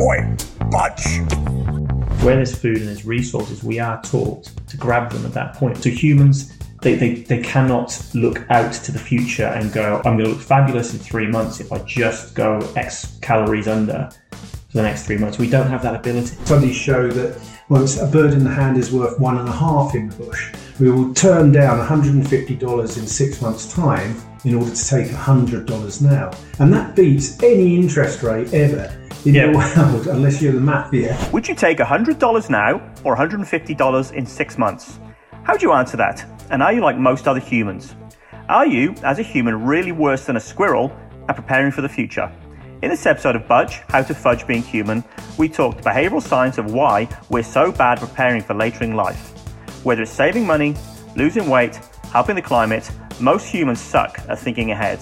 Oi, budge. Where there's food and there's resources, we are taught to grab them at that point. So humans, they, they, they cannot look out to the future and go, I'm going to look fabulous in three months if I just go X calories under for the next three months. We don't have that ability. Studies show that once a bird in the hand is worth one and a half in the bush, we will turn down $150 in six months' time in order to take $100 now. And that beats any interest rate ever in Yeah. the world, unless you're the mafia. Would you take $100 now or $150 in six months? How do you answer that? And are you like most other humans? Are you, as a human, really worse than a squirrel at preparing for the future? In this episode of Budge, How to Fudge Being Human, we talked behavioral science of why we're so bad preparing for later in life. Whether it's saving money, losing weight, helping the climate, most humans suck at thinking ahead.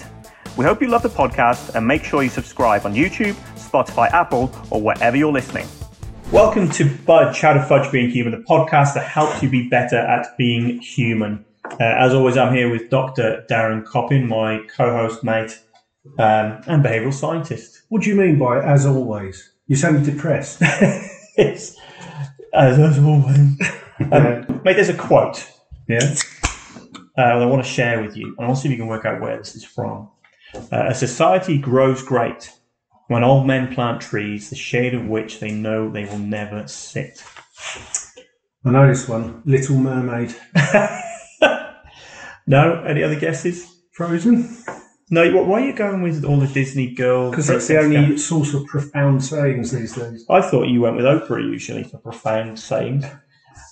We hope you love the podcast and make sure you subscribe on YouTube, Spotify, Apple, or wherever you're listening. Welcome to Bud How to Fudge Being Human, the podcast that helps you be better at being human. Uh, as always, I'm here with Dr. Darren Coppin, my co-host, mate, um, and behavioural scientist. What do you mean by as always? You sound depressed. it's as, as always. Um, mate, there's a quote yeah? uh, that I want to share with you. and I want to see if you can work out where this is from. Uh, a society grows great when old men plant trees, the shade of which they know they will never sit. I know this one. Little Mermaid. No? Any other guesses? Frozen? No, wh- why are you going with all the Disney girls? Because that's the only source of profound sayings these days. I thought you went with Oprah usually for profound sayings.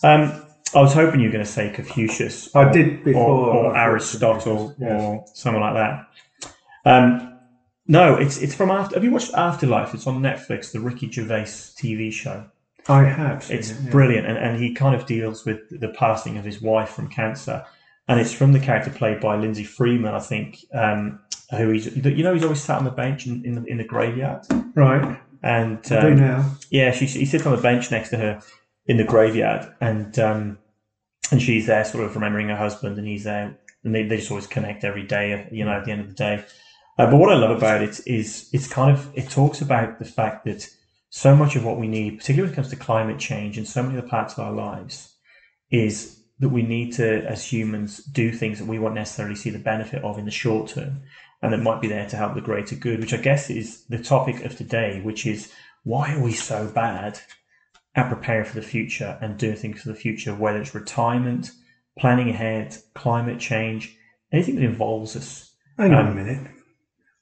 Um, I was hoping you were going to say Confucius. I or- did before. or, or Aristotle, or someone like that. Um, no, it's it's from after. Have you watched Afterlife? It's on Netflix, the Ricky Gervais TV show. I have. It's it, yeah. brilliant, and, and he kind of deals with the passing of his wife from cancer, and it's from the character played by Lindsay Freeman, I think. Um, who he's you know he's always sat on the bench in, in the in the graveyard, Right. and I do um, now. yeah, she he sits on the bench next to her in the graveyard, and um, and she's there, sort of remembering her husband, and he's there, and they, they just always connect every day, you know, at the end of the day. Uh, but what I love about it is it's kind of it talks about the fact that so much of what we need, particularly when it comes to climate change and so many other parts of our lives, is that we need to, as humans, do things that we won't necessarily see the benefit of in the short term, and that might be there to help the greater good. Which I guess is the topic of today, which is why are we so bad at preparing for the future and doing things for the future, whether it's retirement, planning ahead, climate change, anything that involves us. Hang on a Um, minute.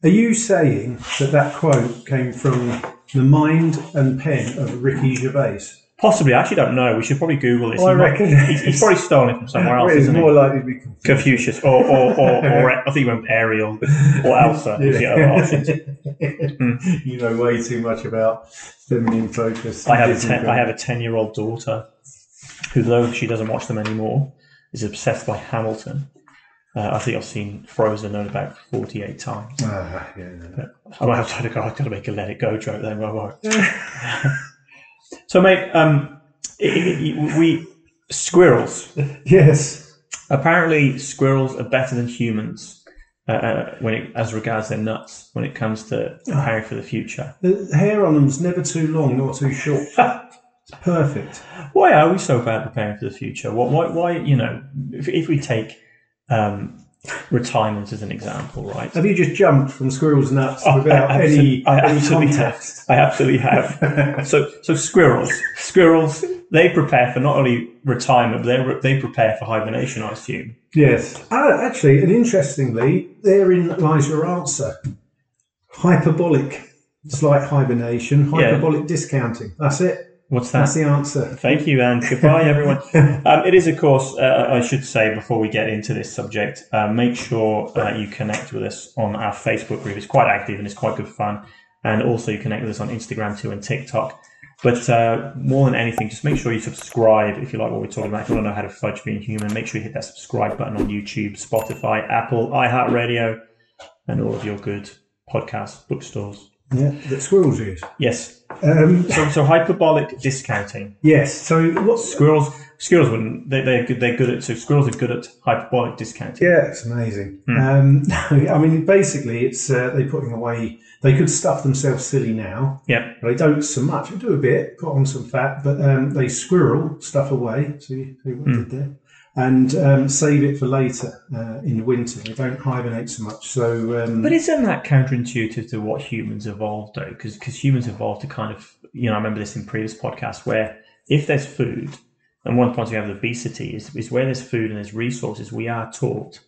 Are you saying that that quote came from the mind and pen of Ricky Gervais? Possibly, I actually don't know. We should probably Google it. Oh, I reckon he's, he's probably stolen it from somewhere else, It's more he? likely to be confused. Confucius, or, or, or, or I think he went Ariel, or Elsa. is the other option. Hmm. you know way too much about feminine focus. I have a ten, I have a ten year old daughter who, though she doesn't watch them anymore, is obsessed by Hamilton. Uh, I think I've seen Frozen known about forty eight times. Ah, yeah, no. I might have to go. I've got to make a let it go joke then. Right. so, mate, um, i i i we squirrels. Yes. Apparently, squirrels are better than humans uh, uh, when it, as regards their nuts when it comes to preparing for the future. The hair on them's never too long nor too short. It's perfect. Why are we so bad at preparing for the future? What, why, why, you know, if, if we take um, retirement as an example, right? Have you just jumped from squirrel's and nuts Oh, without I any, I any absolutely context? I absolutely have. so, so squirrels, squirrels, they prepare for not only retirement, but they they prepare for hibernation. I assume. Yes. Ah, actually, and interestingly, therein lies your answer. Hyperbolic. It's like hibernation, Yeah. hyperbolic discounting. That's it. What's that? That's the answer. Thank you, and goodbye, everyone. um, it is, of course, uh, I should say before we get into this subject, uh, make sure uh, you connect with us on our Facebook group. It's quite active and it's quite good fun. And also, you connect with us on Instagram too and TikTok. But uh, more than anything, just make sure you subscribe if you like what we're talking about. If you want to know how to fudge being human, make sure you hit that subscribe button on YouTube, Spotify, Apple, iHeartRadio, and all of your good podcast bookstores. Yeah, that squirrels use. Yes. Um, So, so hyperbolic discounting. yes. So what's Squirrels, squirrels wouldn't. They, they're good. They're good at. So squirrels are good at hyperbolic discounting. Yeah, it's amazing. Hmm. Um, I mean, basically, it's uh, they're putting away. They could stuff themselves silly now. Yeah. They don't so much. They do a bit, put on some fat, but um, they squirrel stuff away. See, see what I did there, and um, save it for later uh, in the winter. They don't hibernate so much. So, um, But isn't that counterintuitive to what humans evolved though? Because because humans evolved to kind of, you know, I remember this in previous podcasts where if there's food, and one point we have obesity is, is where there's food and there's resources, we are taught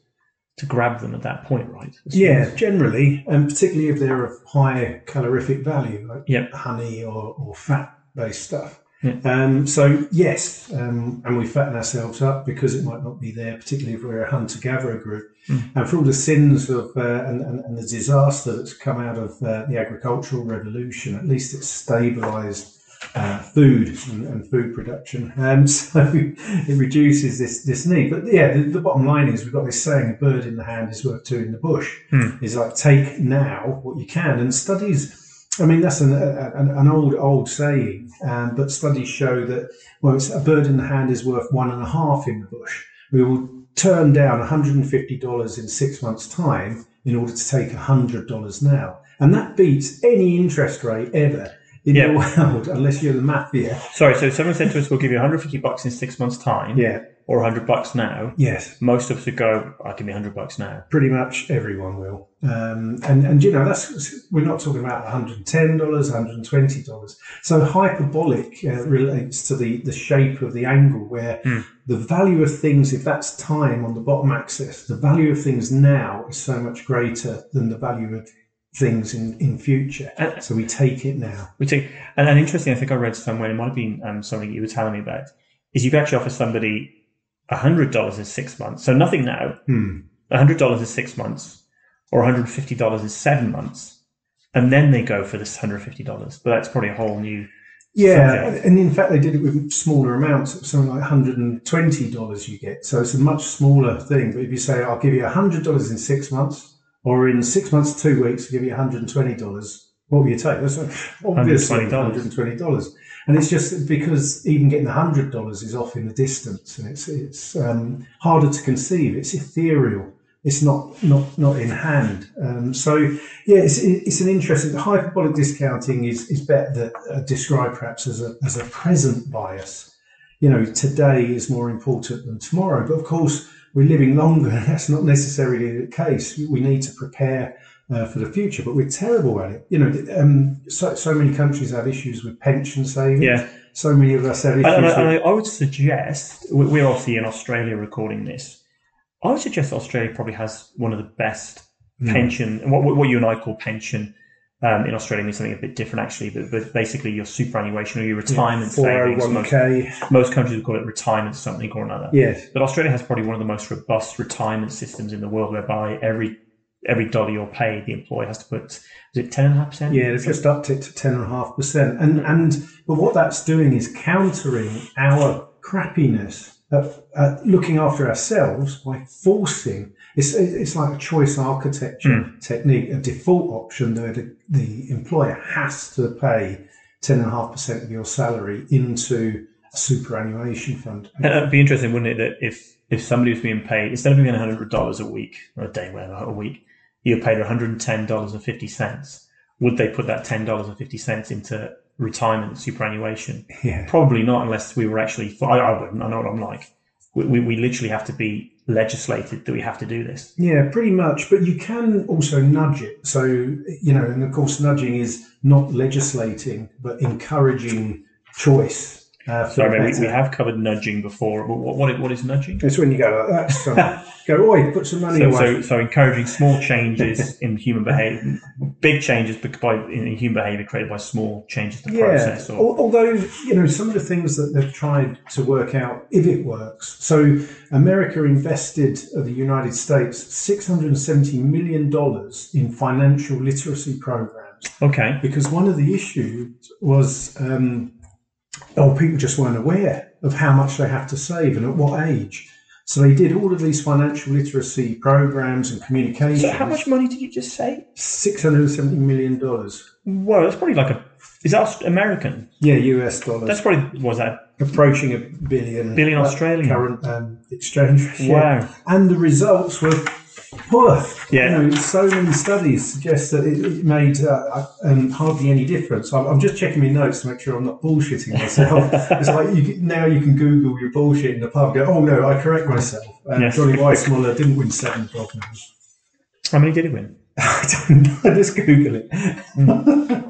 to grab them at that point, right? Yeah, generally, and particularly if they're of high calorific value, like Yep. honey or, or fat-based stuff. Yeah. Um, so yes, um, and we fatten ourselves up because it might not be there, particularly if we're a hunter-gatherer group, and for all the sins of uh, and, and, and the disaster that's come out of uh, the agricultural revolution. At least it's stabilised uh, food and, and food production, um, so it reduces this this need. But yeah, the, the bottom line is we've got this saying: "A bird in the hand is worth two in the bush." Is like take now what you can, and studies. I mean, that's an, an, an old, old saying, um, but studies show that, well, it's a bird in the hand is worth one and a half in the bush. We will turn down $150 in six months' time in order to take $100 now. And that beats any interest rate ever in Yeah. the world, unless you're the mafia. Sorry, so someone said to us, we'll give you 150 bucks in six months' time, Yeah. Or 100 bucks now. Yes. Most of us would go, I'll give me 100 bucks now. pretty much everyone will. Um, and, and, you know, that's we're not talking about $110, $120. So hyperbolic uh, relates to the, the shape of the angle where the value of things, if that's time on the bottom axis, the value of things now is so much greater than the value of things in, in future. And- so we take it now. We take, and, and interesting, I think I read somewhere, it might have been um, something you were telling me about, is you can actually offer somebody $100 in six months. So nothing now, Hmm. $100 in six months, or $150 in seven months. And then they go for this $150. But that's probably a whole new. Yeah, subject. and in fact, they did it with smaller amounts, something like $120 you get. So it's a much smaller thing. But if you say, I'll give you $100 in six months, or in six months, two weeks, I'll give you $120, what will you take? That's obviously $120. $120. And it's just because even getting $100 is off in the distance and it's, it's um, harder to conceive. It's ethereal. It's not not not in hand. Um, so yeah, it's, it's an interesting. The hyperbolic discounting is is better uh, described perhaps as a as a present bias. You know, today is more important than tomorrow. But of course, we're living longer. That's not necessarily the case. We need to prepare uh, for the future, but we're terrible at it. You know, um, so so many countries have issues with pension savings. Yeah. So many of us have issues. And, and, I, with, I would suggest, we- we're obviously in Australia recording this. I would suggest Australia probably has one of the best Hmm. pension, what, what you and I call pension. Um, in Australia means something a bit different actually, but, but basically your superannuation or your retirement savings. Most, 401k. most countries would call it retirement something or another. Yes. But Australia has probably one of the most robust retirement systems in the world, whereby every every dollar you're paid, the employer has to put is it ten and a half percent? Yeah, they've just upped it to ten and a half percent, and and but what that's doing is countering our crappiness at, at looking after ourselves by forcing. It's it's like a choice architecture hmm. technique, a default option that the, the employer has to pay ten and a half percent of your salary into a superannuation fund. And It'd be interesting, wouldn't it, that if if somebody was being paid instead of being hundred dollars a week or a day, whatever, a week, you're paid one hundred and ten dollars and fifty cents. Would they put that ten dollars and fifty cents into retirement superannuation? Yeah. Probably not, unless we were actually. I, I wouldn't. I know what I'm like. We, we, we literally have to be legislated that we have to do this. Yeah, pretty much. But you can also nudge it. So, you know, and of course, nudging is not legislating, but encouraging choice. Uh, for So I mean, we, we have covered nudging before. But what what, what is nudging? It's when you go like that. So go, oi, put some money So, away. so, so encouraging small changes in human behavior, big changes by in human behavior created by small changes to yeah. process. Or, Although, you know, some of the things that they've tried to work out if it works. So, America invested of the United States $670 million in financial literacy programs. okay, because one of the issues was oh people just weren't aware of how much they have to save and at what age So they did all of these financial literacy programs and communications. So how much money did you just say? Six hundred and seventy million dollars. Well, that's probably like a. Is that American? Yeah, US dollars. That's probably was that approaching a billion. Billion Australian. current um, exchange ratio. Wow. And the results were Yeah. You know, so many studies suggest that it, it made uh, um, hardly any difference. I'm, I'm just checking my notes to make sure I'm not bullshitting myself. it's like you, now you can Google your bullshit in the pub. Go, oh no, I correct myself. Um, Yes. Johnny Weissmuller didn't win seven problems. how many did he win? I don't know. Just Google it.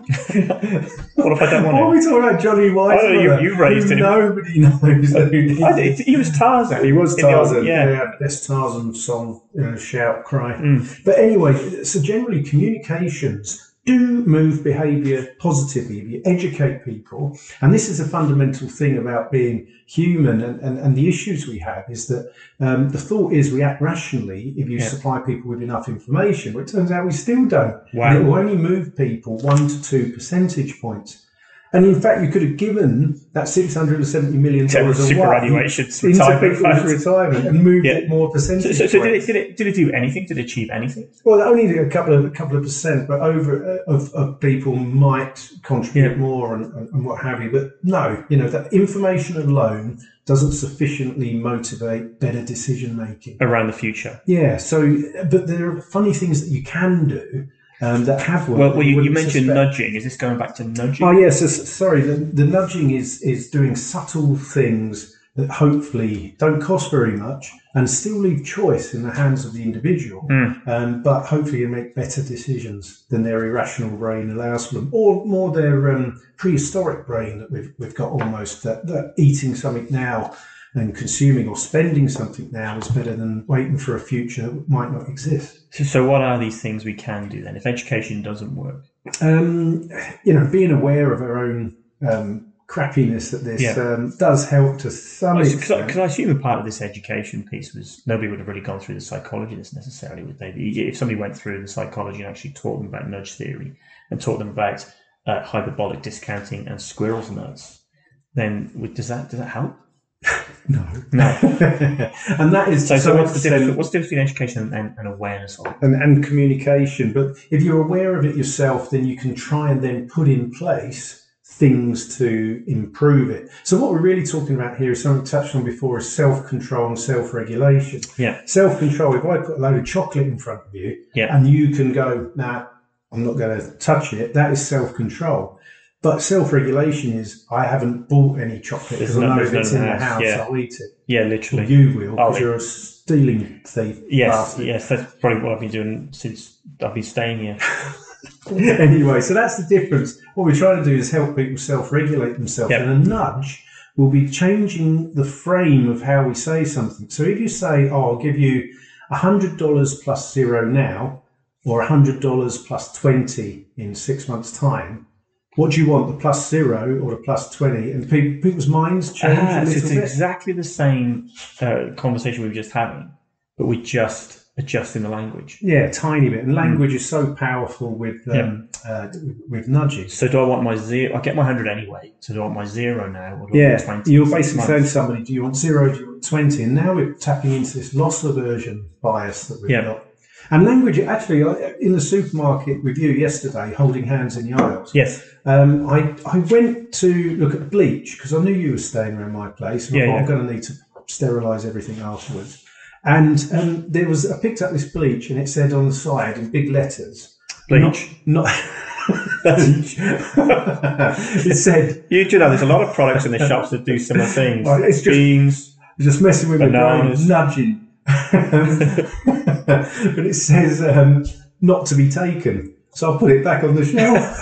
What if I don't want Why are we talking about Johnny Weissmuller? you- you raised him. Nobody knows who he is. he was Tarzan. He was In the old- Tarzan. yeah. yeah. best Tarzan song, you know, shout, cry. Mm. But anyway, so generally communications do move behaviour positively if you educate people. And this is a fundamental thing about being human and, and, and the issues we have is that um, the thought is we act rationally if you Yeah. supply people with enough information. But it turns out we still don't. Wow. And it will only move people one to two percentage points. And in fact, you could have given that $670 million To into retirement people's retirement and moved Yeah. it more percentage so, so did, it, did it did it do anything? Did it achieve anything? Well, only a couple of a couple of percent, but over uh, of, of people might contribute Yeah. more and, and, and what have you. But no, you know that information alone doesn't sufficiently motivate better decision making. around the future. Yeah. So, but there are funny things that you can do um, that have worked. Well, well you, you mentioned suspect. nudging. Is this going back to nudging? Oh yes, yeah, so, sorry. The, the nudging is is doing subtle things that hopefully don't cost very much and still leave choice in the hands of the individual, um, but hopefully you make better decisions than their irrational brain allows for them, or more their um, prehistoric brain that we've we've got almost that, that eating something now. And consuming or spending something now is better than waiting for a future that might not exist. So, so what are these things we can do then if education doesn't work? um, you know, being aware of our own um, crappiness at this Yeah. um, does help to some extent. Because I, I assume a part of this education piece was nobody would have really gone through the psychology of this necessarily, would they? If somebody went through the psychology and actually taught them about nudge theory and taught them about uh, hyperbolic discounting and squirrels nuts, then does that does that help? No, No. and that is So, so what's the difference? What's the difference between education and, and awareness of it? and, and communication. But if you're aware of it yourself, then you can try and then put in place things to improve it. So what we're really talking about here is something touched on before is self-control and self-regulation. Yeah. Self-control, if I put a load of chocolate in front of you Yeah. and you can go, nah, I'm not going to touch it, that is self-control. But self-regulation is I haven't bought any chocolate because I know if it's in the house, house, yeah. I'll eat it. Yeah, literally. you will because you're a stealing thief. Yes, bastard. yes, that's probably what I've been doing since I've been staying here. anyway, so that's the difference. What we're trying to do is help people self-regulate themselves, Yep. and a nudge will be changing the frame of how we say something. So if you say, "Oh, I'll give you hundred dollars plus zero now," or hundred dollars plus twenty in six months' time. What do you want, the plus zero or the plus twenty? And pe- people's minds change Ah, a so it's bit. exactly the same uh, conversation we were just having, but we just adjusting the language. Yeah, tiny bit. And language is so powerful with um, uh, with nudges. So do I want my zero? I get my hundred anyway. So do I want my zero now? Or do I Yeah, you're basically saying to somebody, do you want zero, do you want 20? And now we're tapping into this loss aversion bias that we've Yeah. got. And language, actually, in the supermarket with you yesterday, holding hands in the aisles, Yes. Um, I, I went to look at bleach because I knew you were staying around my place. And I Yeah, thought yeah. I'm going to need to sterilise everything afterwards. And um, there was, I picked up this bleach and it said on the side in big letters, Bleach. Not, not bleach. it said, You do know there's a lot of products in the shops that do similar things. Well, it's just- Beans. just messing with my brain, Bananas. nudging. but it says um, not to be taken. So I'll put it back on the shelf.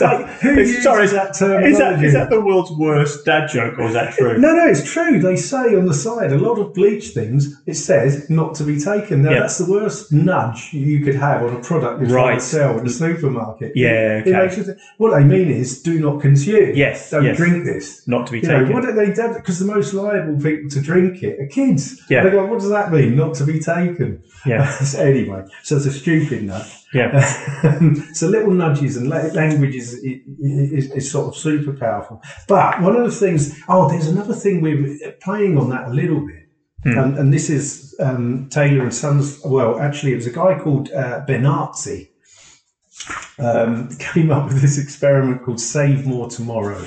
Like, who uses Sorry, that Is terminology? that is that the world's worst dad joke, or is that true? No, no, it's true. They say on the side, a lot of bleach things, it says not to be taken. Now, Yeah. that's the worst nudge you could have on a product you're trying Right. to sell in the supermarket. Yeah, It- it makes you think- what they mean is do not consume. Yes, Don't yes. drink this. Not to be You know, taken. what do they do? Because the most liable people to drink it are kids. Yeah. They go, what does that mean? Not to be taken. Yeah. So anyway, so it's a stupid nudge. Yeah. so little nudges and la- language is, is, is sort of super powerful. But one of the things, oh, there's another thing we're playing on that a little bit. And, and this is um, Thaler and Sons. Well, actually, it was a guy called uh, Benartzi um, came up with this experiment called Save More Tomorrow.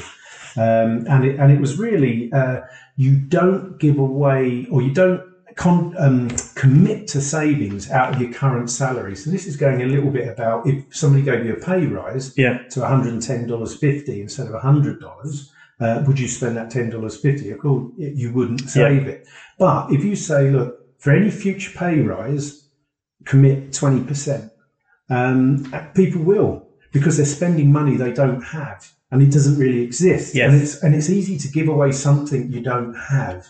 Um, and it and it was really uh, you don't give away or you don't con- um, commit to savings out of your current salary. So this is going a little bit about if somebody gave you a pay rise Yeah. to one hundred and ten dollars fifty instead of hundred dollars. Uh, would you spend that ten dollars fifty? Of course, you wouldn't save it. But if you say, look, for any future pay rise, commit twenty percent, um, people will because they're spending money they don't have, and it doesn't really exist. Yes. And it's and it's easy to give away something you don't have.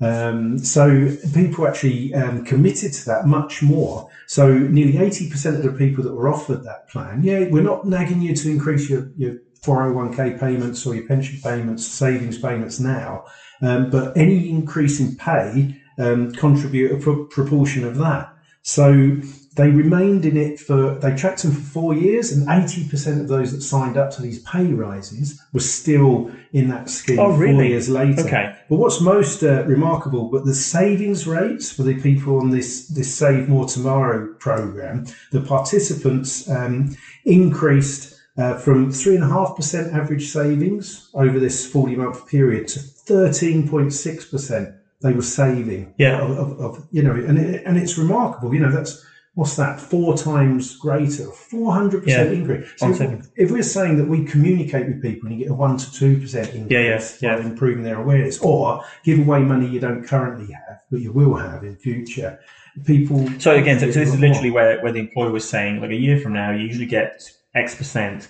Um, so people actually um, committed to that much more. So nearly eighty percent of the people that were offered that plan, yeah, we're not nagging you to increase your your 401k payments or your pension payments, savings payments now, um, but any increase in pay um, contribute a pro- proportion of that. So they remained in it for, they tracked them for four years, and 80% of those that signed up to these pay rises were still in that scheme Oh, four really? years later. Okay. But what's most uh, remarkable, but the savings rates for the people on this, this Save More Tomorrow program, the participants um, increased uh, from 3.5% average savings over this 40 month period to 13.6% they were saving Yeah. of, of, of you know, and, it, and it's remarkable, you know, that's what's that, four times greater, 400% Yeah. increase. So if, if we're saying that we communicate with people and you get a 1% to 2% increase Yeah, yeah, yeah. by improving their awareness, or give away money you don't currently have, but you will have in future, people. So again, so, so this is more. literally where, where the employer was saying, like a year from now, you usually get X percent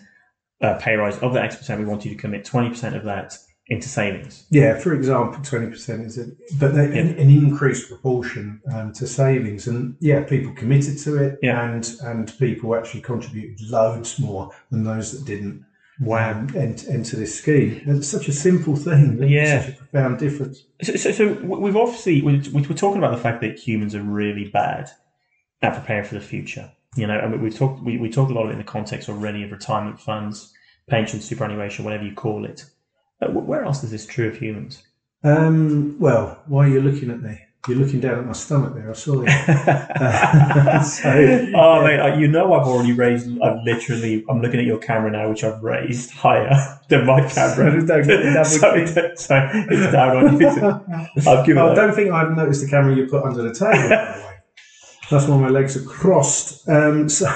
uh, pay rise. Of that X percent, we want you to commit twenty percent of that into savings. Yeah, for example, twenty percent is it, but they, an, an increased proportion um, to savings, and yeah, people committed to it, Yeah. and and people actually contributed loads more than those that didn't. Um, ent- enter this scheme. And It's such a simple thing, but Yeah. such a profound difference. So, so, so we've obviously we, we- we're talking about the fact that humans are really bad at preparing for the future. You know, and we've talked we, we talked a lot of it in the context already of retirement funds, pension, superannuation, whatever you call it. Uh, where else is this true of humans? Um, well, why are you looking at me? You're looking down at my stomach there. I saw you. So, oh mate, uh, you know I've already raised. I've literally. I'm looking at your camera now, which I've raised higher than my camera. So don't so, so it's down on you. I've given. I don't think I've noticed the camera you put under the table, by the way. That's why my legs are crossed. Um, so,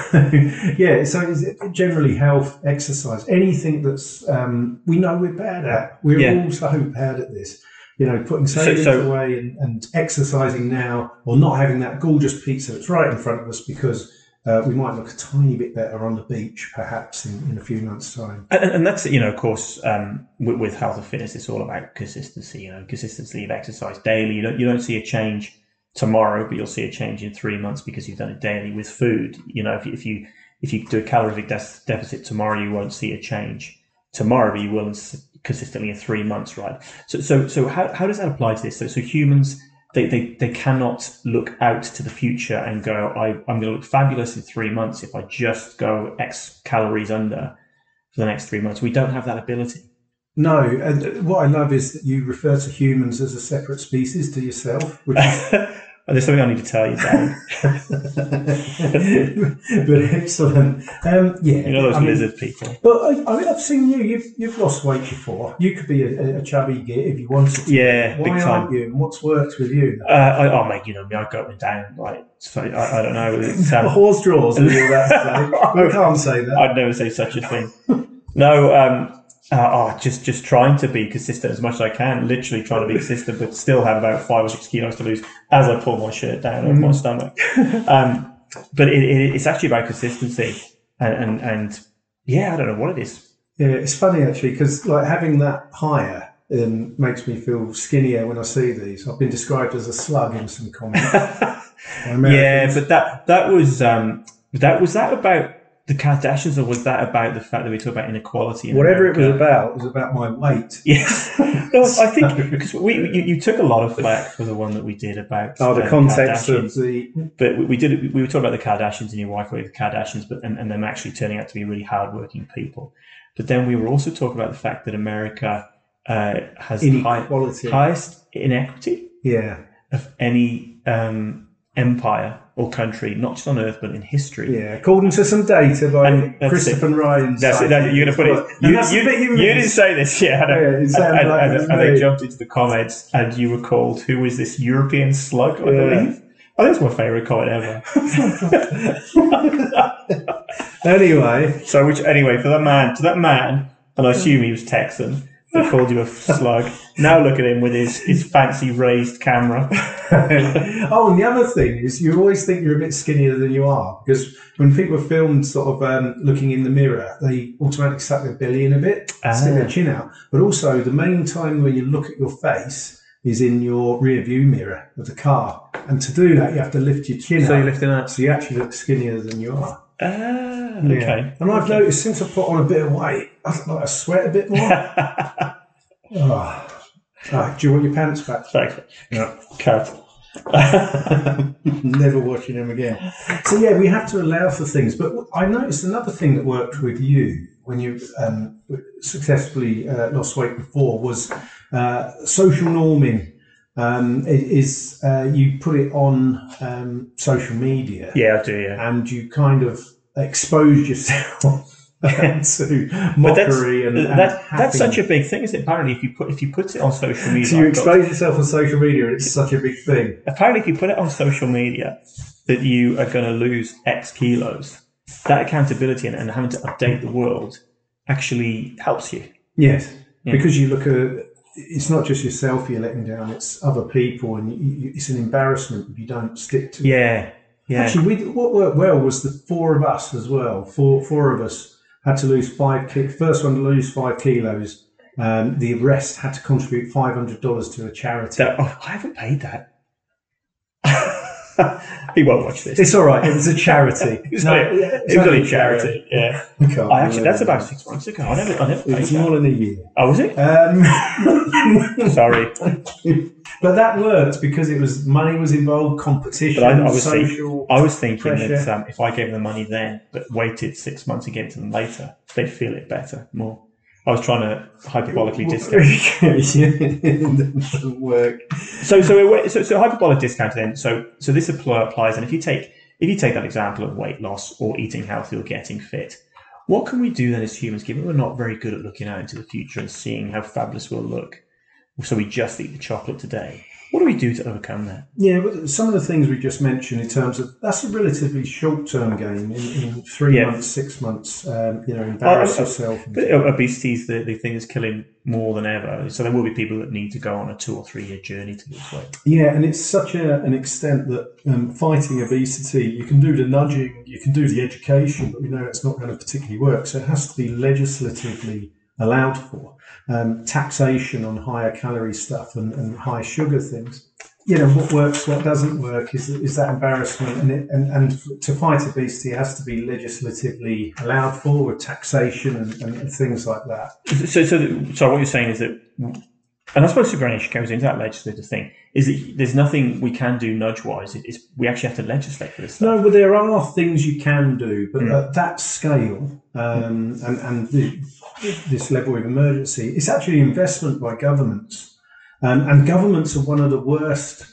yeah, so generally health, exercise, anything that's um, we know we're bad at. We're Yeah. all so bad at this. You know, putting savings so- away and, and exercising now, or not having that gorgeous pizza that's right in front of us because uh, we might look a tiny bit better on the beach, perhaps in, in a few months' time. And, and that's you know, of course, um, with, with health and fitness, it's all about consistency. You know, consistency of exercise daily. You don't you don't see a change tomorrow, but you'll see a change in three months because you've done it daily with food. You know, if you if you, if you do a calorific de- deficit tomorrow, you won't see a change tomorrow, but you will consistently in three months, right? So so so how how does that apply to this? So so humans. They, they, they cannot look out to the future and go, I, I'm going to look fabulous in three months if I just go X calories under for the next three months. We don't have that ability. No, and what I love is that you refer to humans as a separate species to yourself, which is There's something I need to tell you, Darren. but excellent. Um, yeah, You know those I mean, lizard people. But I, I mean, I've seen you. You've you've lost weight before. You could be a, a chubby git if you wanted to. Yeah, Why big aren't time. you? And what's worked with you? Uh, I, oh, mate, you know me. I go up and down. Like, so I, I don't know. It's, um, Horse draws. Are you about to say? We can't say that. I'd never say such a thing. No, um, uh, oh, just just trying to be consistent as much as I can. Literally trying to be consistent, but still have about five or six kilos to lose as I pull my shirt down over my stomach. Um, but it, it, it's actually about consistency, and, and and yeah, I don't know what it is. Yeah, it's funny actually because like having that higher um, makes me feel skinnier when I see these. I've been described as a slug in some comments. Yeah, but that that was um that was that about the Kardashians, or was that about the fact that we talk about inequality? In Whatever it was about, it was about my weight. Yeah, no, I think because we you, you took a lot of flack for the one that we did about Oh, the um, context Kardashians. of the. But we, we did we were talking about the Kardashians and your wife with the Kardashians, but and, and them actually turning out to be really hardworking people. But then we were also talking about the fact that America uh, has the high, Inequality. highest inequity Yeah, of any um, empire or country, not just on Earth but in history. yeah. According to some data by And that's Christopher Ryan. That's it. That, you're going to put it. And You, you, you you didn't say this, yeah. I know. Yeah, and, and- like and- and they jumped into the comments, and you were called, "Who is this European slug?" I Yeah. believe. Oh, I think it's my favourite comment ever. Anyway, So, which anyway, for that man, to that man, and I assume he was Texan, that called you a slug. Now look at him with his, his fancy raised camera. oh, and the other thing is, you always think you're a bit skinnier than you are because when people are filmed sort of um, looking in the mirror, they automatically suck their belly in a bit, and stick Ah. their chin out. But also, the main time when you look at your face is in your rear view mirror of the car, and to do that, you have to lift your chin So up, you're lifting that. so you actually look skinnier than you are. Ah, okay. And I've noticed since I put on a bit of weight, I, like, I sweat a bit more. oh. Ah, do you want your pants back? Thanks. Yeah. Cut. Never watching them again. So yeah, we have to allow for things. But I noticed another thing that worked with you when you um, successfully uh, lost weight before was uh, social norming. Um, it is uh, you put it on um, social media yeah, I do. Yeah. and you kind of expose yourself to mockery and, and that, that's such a big thing, is it? Apparently, if you put if you put it on social media, So you I've got- expose yourself on social media, and it's such a big thing. apparently if you put it on social media that you are going to lose X kilos, that accountability and, and having to update the world actually helps you. Yes, Yeah. because you look at it's not just yourself you're letting down; it's other people, and you, it's an embarrassment if you don't stick to. Yeah, yeah. Actually, we, what worked well was the four of us as well. Four four of us had to lose five. First one to lose five kilos. Um, the rest had to contribute five hundred dollars to a charity. That- oh, I haven't paid that. he won't watch this. it's all right. It was a charity. It was No, only, yeah, it it's was only only charity. Yeah. I I actually, that's about six months ago. I never, I never It paid was more that. than a year. Oh, was it? Um, Sorry. but that worked because it was money was involved, competition, But I, I was social. thinking, I was thinking pressure. that um, if I gave them the money then, but waited six months and gave it to them later, they'd feel it better, more. I was trying to hyperbolically discount. it doesn't work. So, so, so, so hyperbolic discount then. So, so this applies. And if you take, if you take that example of weight loss or eating healthy or getting fit, what can we do then as humans, given we're not very good at looking out into the future and seeing how fabulous we'll look? So we just eat the chocolate today. What do we do to overcome that? Yeah, but some of the things we just mentioned in terms of that's a relatively short-term game in, in three Yeah. months, six months. Um, you know, embarrass Uh, yourself. But obesity is the, the thing that's killing more than ever. So there will be people that need to go on a two or three year journey to lose weight. Yeah, and it's such a, an extent that um, fighting obesity, you can do the nudging, you can do the education, but we know it's not going to particularly work. So it has to be legislatively allowed for. Um, taxation on higher calorie stuff and, and high sugar things. You know, what works, what doesn't work is, is that embarrassment. And, it, and, and to fight obesity, it has to be legislatively allowed for with taxation and, and, things like that. So, so, so what you're saying is that, and I suppose superannuation goes into that legislative thing, is that there's nothing we can do nudge wise. It's, we actually have to legislate for this stuff. No, but there are things you can do, but Mm. at that scale um, and, and the, this level of emergency, it's actually investment by governments. Um, and governments are one of the worst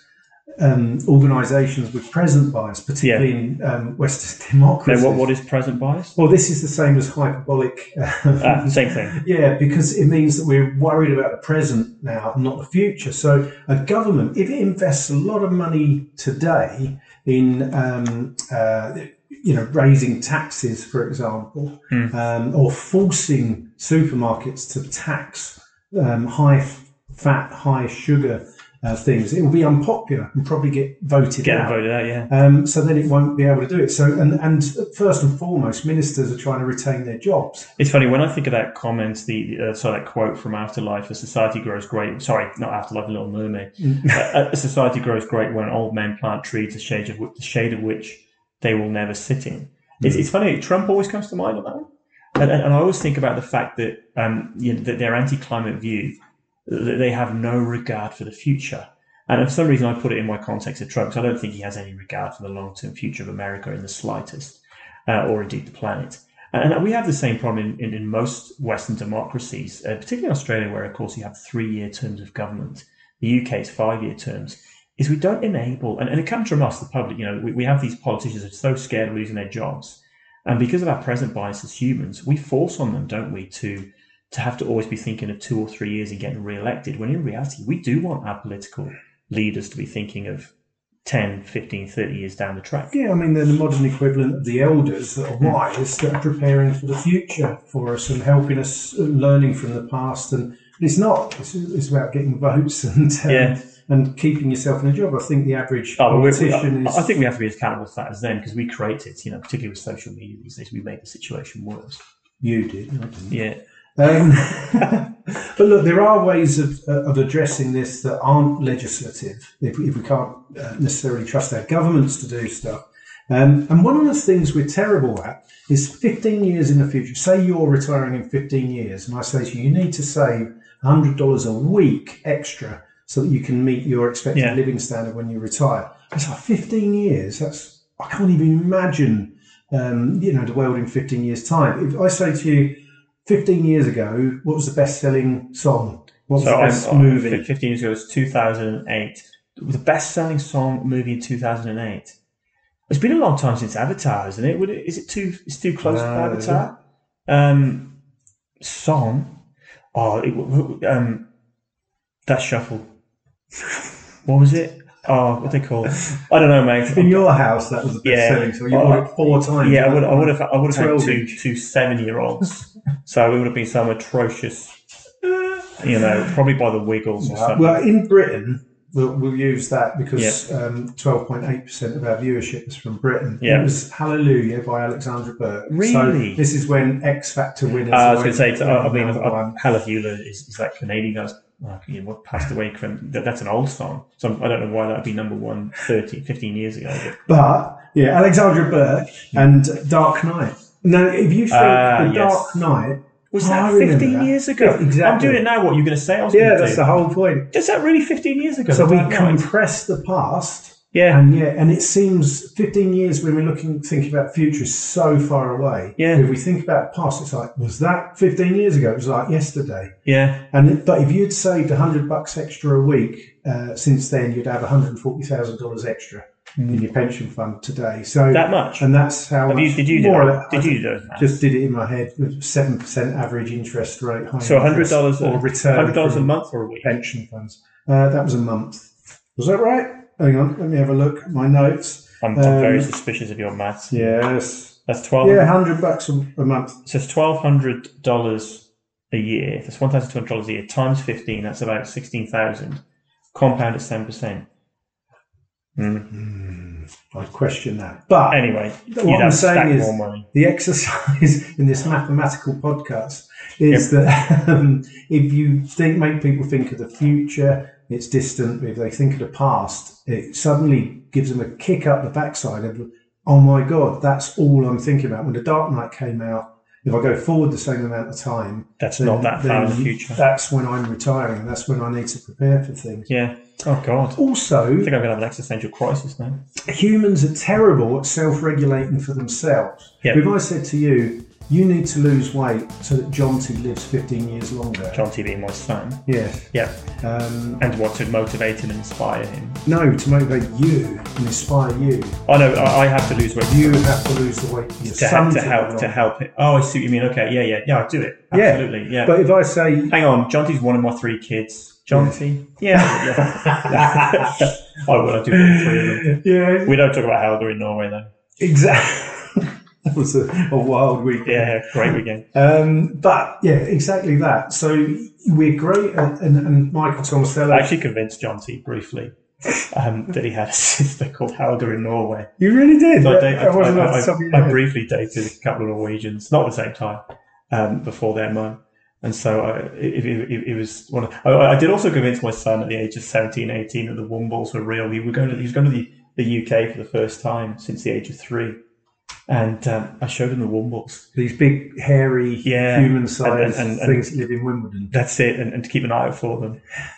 um, organisations with present bias, particularly in um, Western Now, democracies. what, what is present bias? well, this is the same as hyperbolic. um, Ah, same thing. yeah, because it means that we're worried about the present now, not the future. So a government, if it invests a lot of money today in, um, uh, you know, raising taxes, for example, um, or forcing supermarkets to tax um, high fat, high sugar uh, things, it will be unpopular and probably get voted Get out. voted out, yeah. Um, so then it won't be able to do it. So, and, and first and foremost, ministers are trying to retain their jobs. It's funny when I think of that comment, the uh, sorry, that quote from Afterlife: "A society grows great." Sorry, not Afterlife, a Little Mermaid. a, a society grows great when old men plant trees, the shade of whi- the shade of which they will never sit in. It's, it's funny. Trump always comes to mind on that and, and, and I always think about the fact that um, you know, that their anti-climate view, they have no regard for the future. And for some reason, I put it in my context of Trump I don't think he has any regard for the long-term future of America in the slightest, uh, or indeed the planet. And we have the same problem in, in, in most Western democracies, uh, particularly Australia, where, of course, you have three-year terms of government. The UK is five-year terms. Is we don't enable, and, and it comes from us, the public. You know, we, we have these politicians who are so scared of losing their jobs, and because of our present bias as humans, we force on them, don't we, to to have to always be thinking of two or three years and getting re-elected. When in reality, we do want our political leaders to be thinking of 10, 15, 30 years down the track. Yeah, I mean, they're the modern equivalent of the elders that are wise, that are preparing for the future for us and helping us learning from the past. And it's not, it's, it's about getting votes and um, Yeah. and keeping yourself in a job. I think the average Oh, but we, politician I, is. I think we have to be as accountable for that as them because we created, you know, particularly with social media these days, we made the situation worse. you did. Yeah. Um, but look, there are ways of, uh, of addressing this that aren't legislative if, we- if we can't uh, necessarily trust our governments to do stuff. Um, and one of the things we're terrible at is 15 years in the future. Say you're retiring in 15 years, and I say to you, you need to save $100 a week extra so that you can meet your expected Yeah. living standard when you retire. It's like 15 years. That's I can't even imagine, um, you know, the world in 15 years' time. If I say to you, 15 years ago, what was the best-selling song? What was So the best I'm- movie? 15 years ago, it was 2008. The best selling song movie in 2008. It's been a long time since Avatar, isn't it? Would it is it too, it's too close to Avatar? Um, song? Oh, it, um, that shuffle. What was it? Oh, what they call it? I don't know, mate. In your house, that was the Yeah. best-selling song. You it four times. Yeah, I would, I would have, I would have had 12 two, two seven-year-olds, so it would have been some atrocious, you know, probably by the Wiggles or something. Well, in Britain, we'll, we'll use that because um, 12.8% of our viewership is from Britain. Yeah. It was Hallelujah by Alexandra Burke. Really? So this is when X Factor winners. Uh, I was going to say, I mean. Hallelujah is, is that Canadian guy's you know, what passed away from that, that's an old song. So I don't know why that would be number one 30, 15 years ago. But But yeah, Alexandra Burke and Dark Knight. Now, if you think Ah, the yes. Dark Knight, was that I 15 that. years ago? Yeah, exactly. I'm doing it now. What you're going to say? I was yeah, that's do. the whole point. Is that really 15 years ago? So we compress the past. Yeah. And yeah, and it seems 15 years when we're looking, thinking about future is so far away. Yeah. If we think about past, it's like, was that 15 years ago? It was like yesterday. Yeah. And but if you'd saved 100 bucks extra a week uh, since then, you'd have 140,000 dollars extra in your pension fund today. So Mm. That much? and that's how much you, did you do more or that? Did you do just did it in my head with seven percent average interest rate. high So $100 or return hundred dollars a month or a week. pension funds. Uh, that was a month. Was that right? Hang on, let me have a look at my notes. I'm, I'm very Um, suspicious of your maths. Yes. That's twelve. Yeah, hundred bucks a, a month. So it's twelve hundred dollars a year. That's one thousand two hundred dollars a year times fifteen. That's about sixteen thousand. Compound at seven percent. I question that. But Anyway, What I'm have saying is- more money. the exercise in this mathematical podcast is that um, if you think make people think of the future, it's distant. If they think of the past, it suddenly gives them a kick up the backside of, oh my god, that's all I'm thinking about. When the Dark Knight came out, if I go forward the same amount of time, That's then- not that far in the future. That's when I'm retiring. That's when I need to prepare for things. Yeah. Oh God. Also, I think I'm going to have an existential crisis now. humans are terrible at self-regulating for themselves. Yep. If I said to you, you need to lose weight so that John T lives 15 years longer. John T being my son. Yes. Yeah. Um, And what to motivate and inspire him. no, to motivate you and inspire you, Oh no, I, I have to lose weight. you have to lose the weight your to, to help to help it. Oh, I see what you mean. Okay, yeah, yeah, yeah. I'll do it. Yeah. Absolutely, yeah. But if I say, Hang on, John T's one of my three kids. John T. Yeah. yeah. I will. I do three of them. yeah, We don't talk about Helga in Norway though. exactly. that was a, a wild weekend. Yeah, great weekend. Um, but yeah, exactly that. So we're great, at, and, and Michael Tomasello. I actually convinced John T briefly um, that he had a sister called Helga in Norway. you really did. So I, dated, I, I- your I briefly dated a couple of Norwegians, not at the same time, um, before their mum. And so I, it, it, it, it was one of, I, I did also convince my son at the age of 17, 18 that the Wombles were real. He, were going to, he was going to the, the UK for the first time since the age of three. And um, I showed him the Wombles. These big, hairy, Yeah. human-sized And- and- and- things that live in Wimbledon. That's it, and, to keep an eye out for them.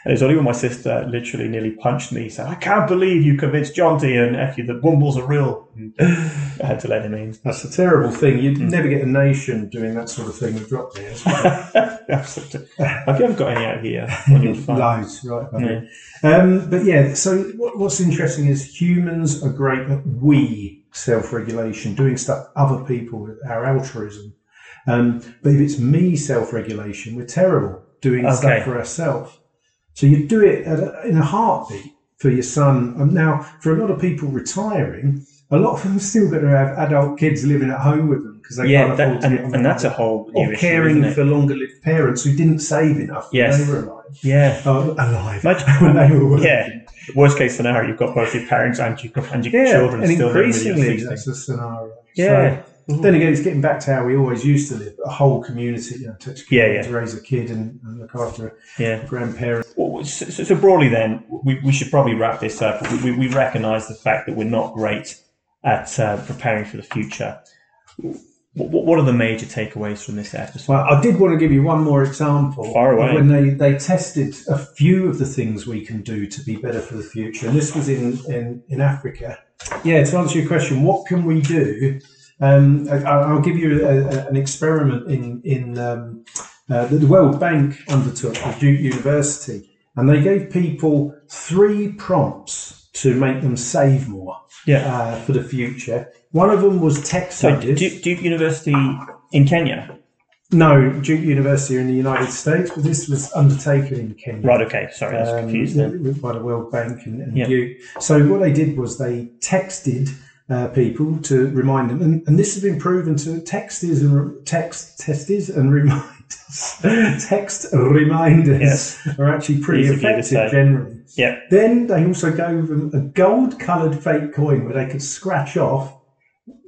And it was only when my sister literally nearly punched me, said, "I can't believe you convinced John to and F that Wombles are real." I had to let him in. That's a terrible thing. You'd Hmm. never get a nation doing that sort of thing with drop bears. Absolutely. Have you ever got any out here? Loads, right? Yeah. Um, but yeah, so what, what's interesting is humans are great at we self-regulation, doing stuff other people, with our altruism. Um, but if it's me self-regulation, we're terrible doing Okay. stuff for ourselves. So you do it at a, in a heartbeat for your son. And now, for a lot of people retiring, a lot of them still going to have adult kids living at home with them because they Yeah, can't that, afford to and, get on and the- that's a whole or issue, caring for longer-lived parents who didn't save enough when they were alive. Yeah. Oh, alive. Imagine- when they were working. Yeah. Worst case scenario, you've got both your parents and your, and your Yeah, children and still living with you at increasingly 60. that's the scenario. Yeah. So, then again, it's getting back to how we always used to live. A whole community, you know, Yeah, yeah. to raise a kid and, and look after Yeah. grandparent. Well, so, so so broadly, then we, we should probably wrap this up. We, we, we recognise the fact that we're not great at uh, preparing for the future. What, what are the major takeaways from this episode? Well, I did want to give you one more example. Far away. When they, they tested a few of the things we can do to be better for the future, and this was in, in, in Africa. Yeah, to answer your question, what can we do? Um, I, I'll give you a, a, an experiment in, in um, uh, that the World Bank undertook at Duke University, and they gave people three prompts to make them save more Yeah. uh, for the future. One of them was tech So. Duke, Duke University in Kenya. No, Duke University in the United States, but this was undertaken in Kenya. Right. Okay. Sorry, I was um, confused then. by the World Bank and, and Yeah. Duke. So what they did was they texted uh, people to remind them, and, and this has been proven to texters and re- text testers and reminders. text reminders Yes. are actually pretty Easy for you to effective generally. Yeah. Then they also gave them a gold-coloured fake coin where they could scratch off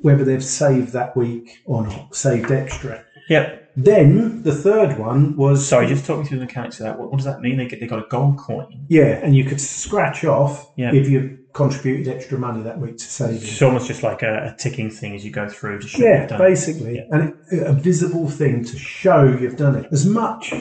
whether they've saved that week or not, saved extra. Yeah. Then the third one was Sorry, just talk me through the mechanics of that. What, what does that mean? They get they got a gold coin. yeah, and you could scratch off Yeah. if you contributed extra money that week to saving. It's almost just like a, a ticking thing as you go through to show Yeah, you've done. basically, Yeah. and it, a visible thing to show you've done it as much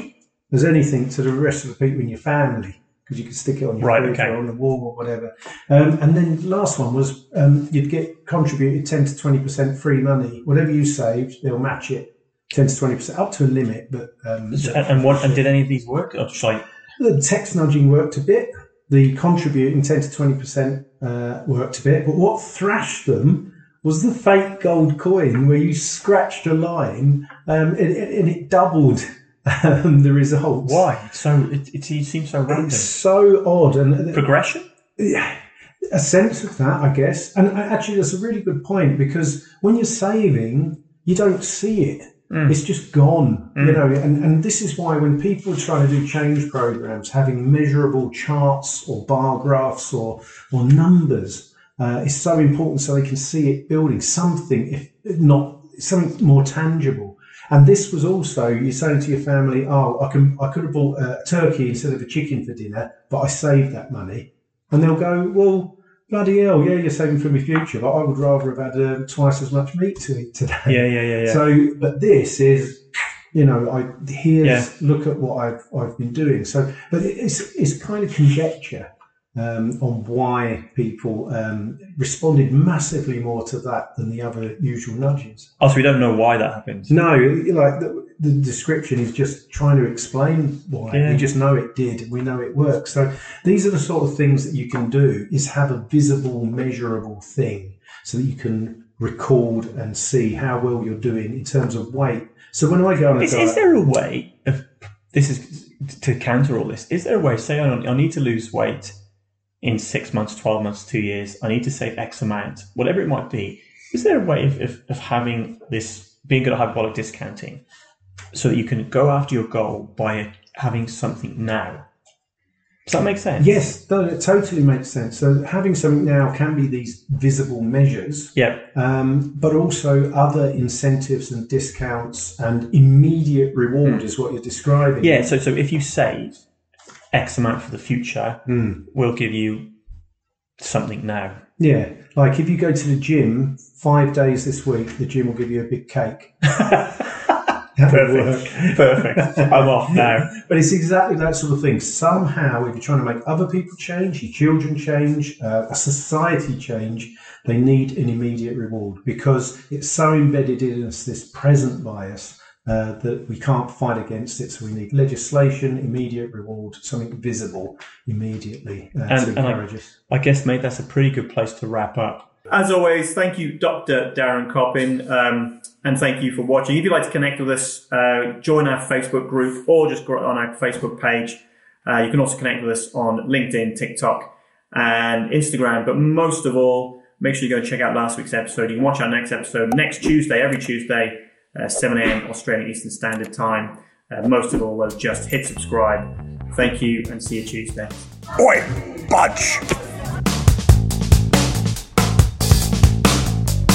as anything to the rest of the people in your family because you could stick it on your Right, okay. or on the wall or whatever. Um, and then last one was um, you'd get contributed ten to twenty percent free money. Whatever you saved, they'll match it ten to twenty percent up to a limit. But um, And, and what? And did any of these work? Or just like The text nudging worked a bit. The contributing 10 to 20% uh, worked a bit. But what thrashed them was the fake gold coin where you scratched a line um, and, and it doubled um, the results. why? So it, it, it seems so random. It's so odd. And Progression. Yeah a sense of that, I guess. And actually, that's a really good point because when you're saving, you don't see it. It's just gone, you know. And, and this is why when people are trying to do change programs, having measurable charts or bar graphs or or numbers uh, is so important, so they can see it building something, if not something more tangible. And this was also you saying to your family, "Oh, I can I could have bought a turkey instead of a chicken for dinner, but I saved that money." And they'll go, well, bloody hell, yeah, you're saving for my future, but I would rather have had um, twice as much meat to eat today. Yeah, yeah, yeah, yeah. So, but this is, you know, I here's Yeah. look at what I've I've been doing. So, but it's it's kind of conjecture um, on why people um, responded massively more to that than the other usual nudges. also, we don't know why that happened. No, like the, the description is just trying to explain why. Yeah. We just know it did. We know it works. So these are the sort of things that you can do: is have a visible, measurable thing, so that you can record and see how well you're doing in terms of weight. So when I go on a Is, diet, is there a way of this is to counter all this? Is there a way? Say I, don't- I need to lose weight in six months, twelve months, two years. I need to save X amount, whatever it might be. Is there a way of, of, of having this being good at hyperbolic discounting, so that you can go after your goal by having something now? Does that make sense? yes, no, it totally makes sense. So having something now can be these visible measures. Yeah. um, but also other incentives and discounts and immediate reward is what you're describing. Yeah. So so if you save X amount for the future, Mm. we'll give you something now. Yeah, like if you go to the gym five days this week, the gym will give you a big cake. That would work. Perfect. Perfect. I'm off now. But it's exactly that sort of thing. Somehow, if you're trying to make other people change, your children change, uh, a society change, they need an immediate reward because it's so embedded in us, this present bias, uh, that we can't fight against it. So we need legislation, immediate reward, something visible immediately uh, And- to and I- us. I guess, mate, that's a pretty good place to wrap up. As always, thank you, Dr. Darren Coppin, um, and thank you for watching. If you'd like to connect with us, uh, join our Facebook group or just go on our Facebook page. Uh, you can also connect with us on LinkedIn, TikTok, and Instagram. But most of all, make sure you go check out last week's episode. You can watch our next episode next Tuesday, every Tuesday, uh, 7 a.m. Australian Eastern Standard Time. Uh, most of all, well, just hit subscribe. Thank you, and see you Tuesday. Oi, budge!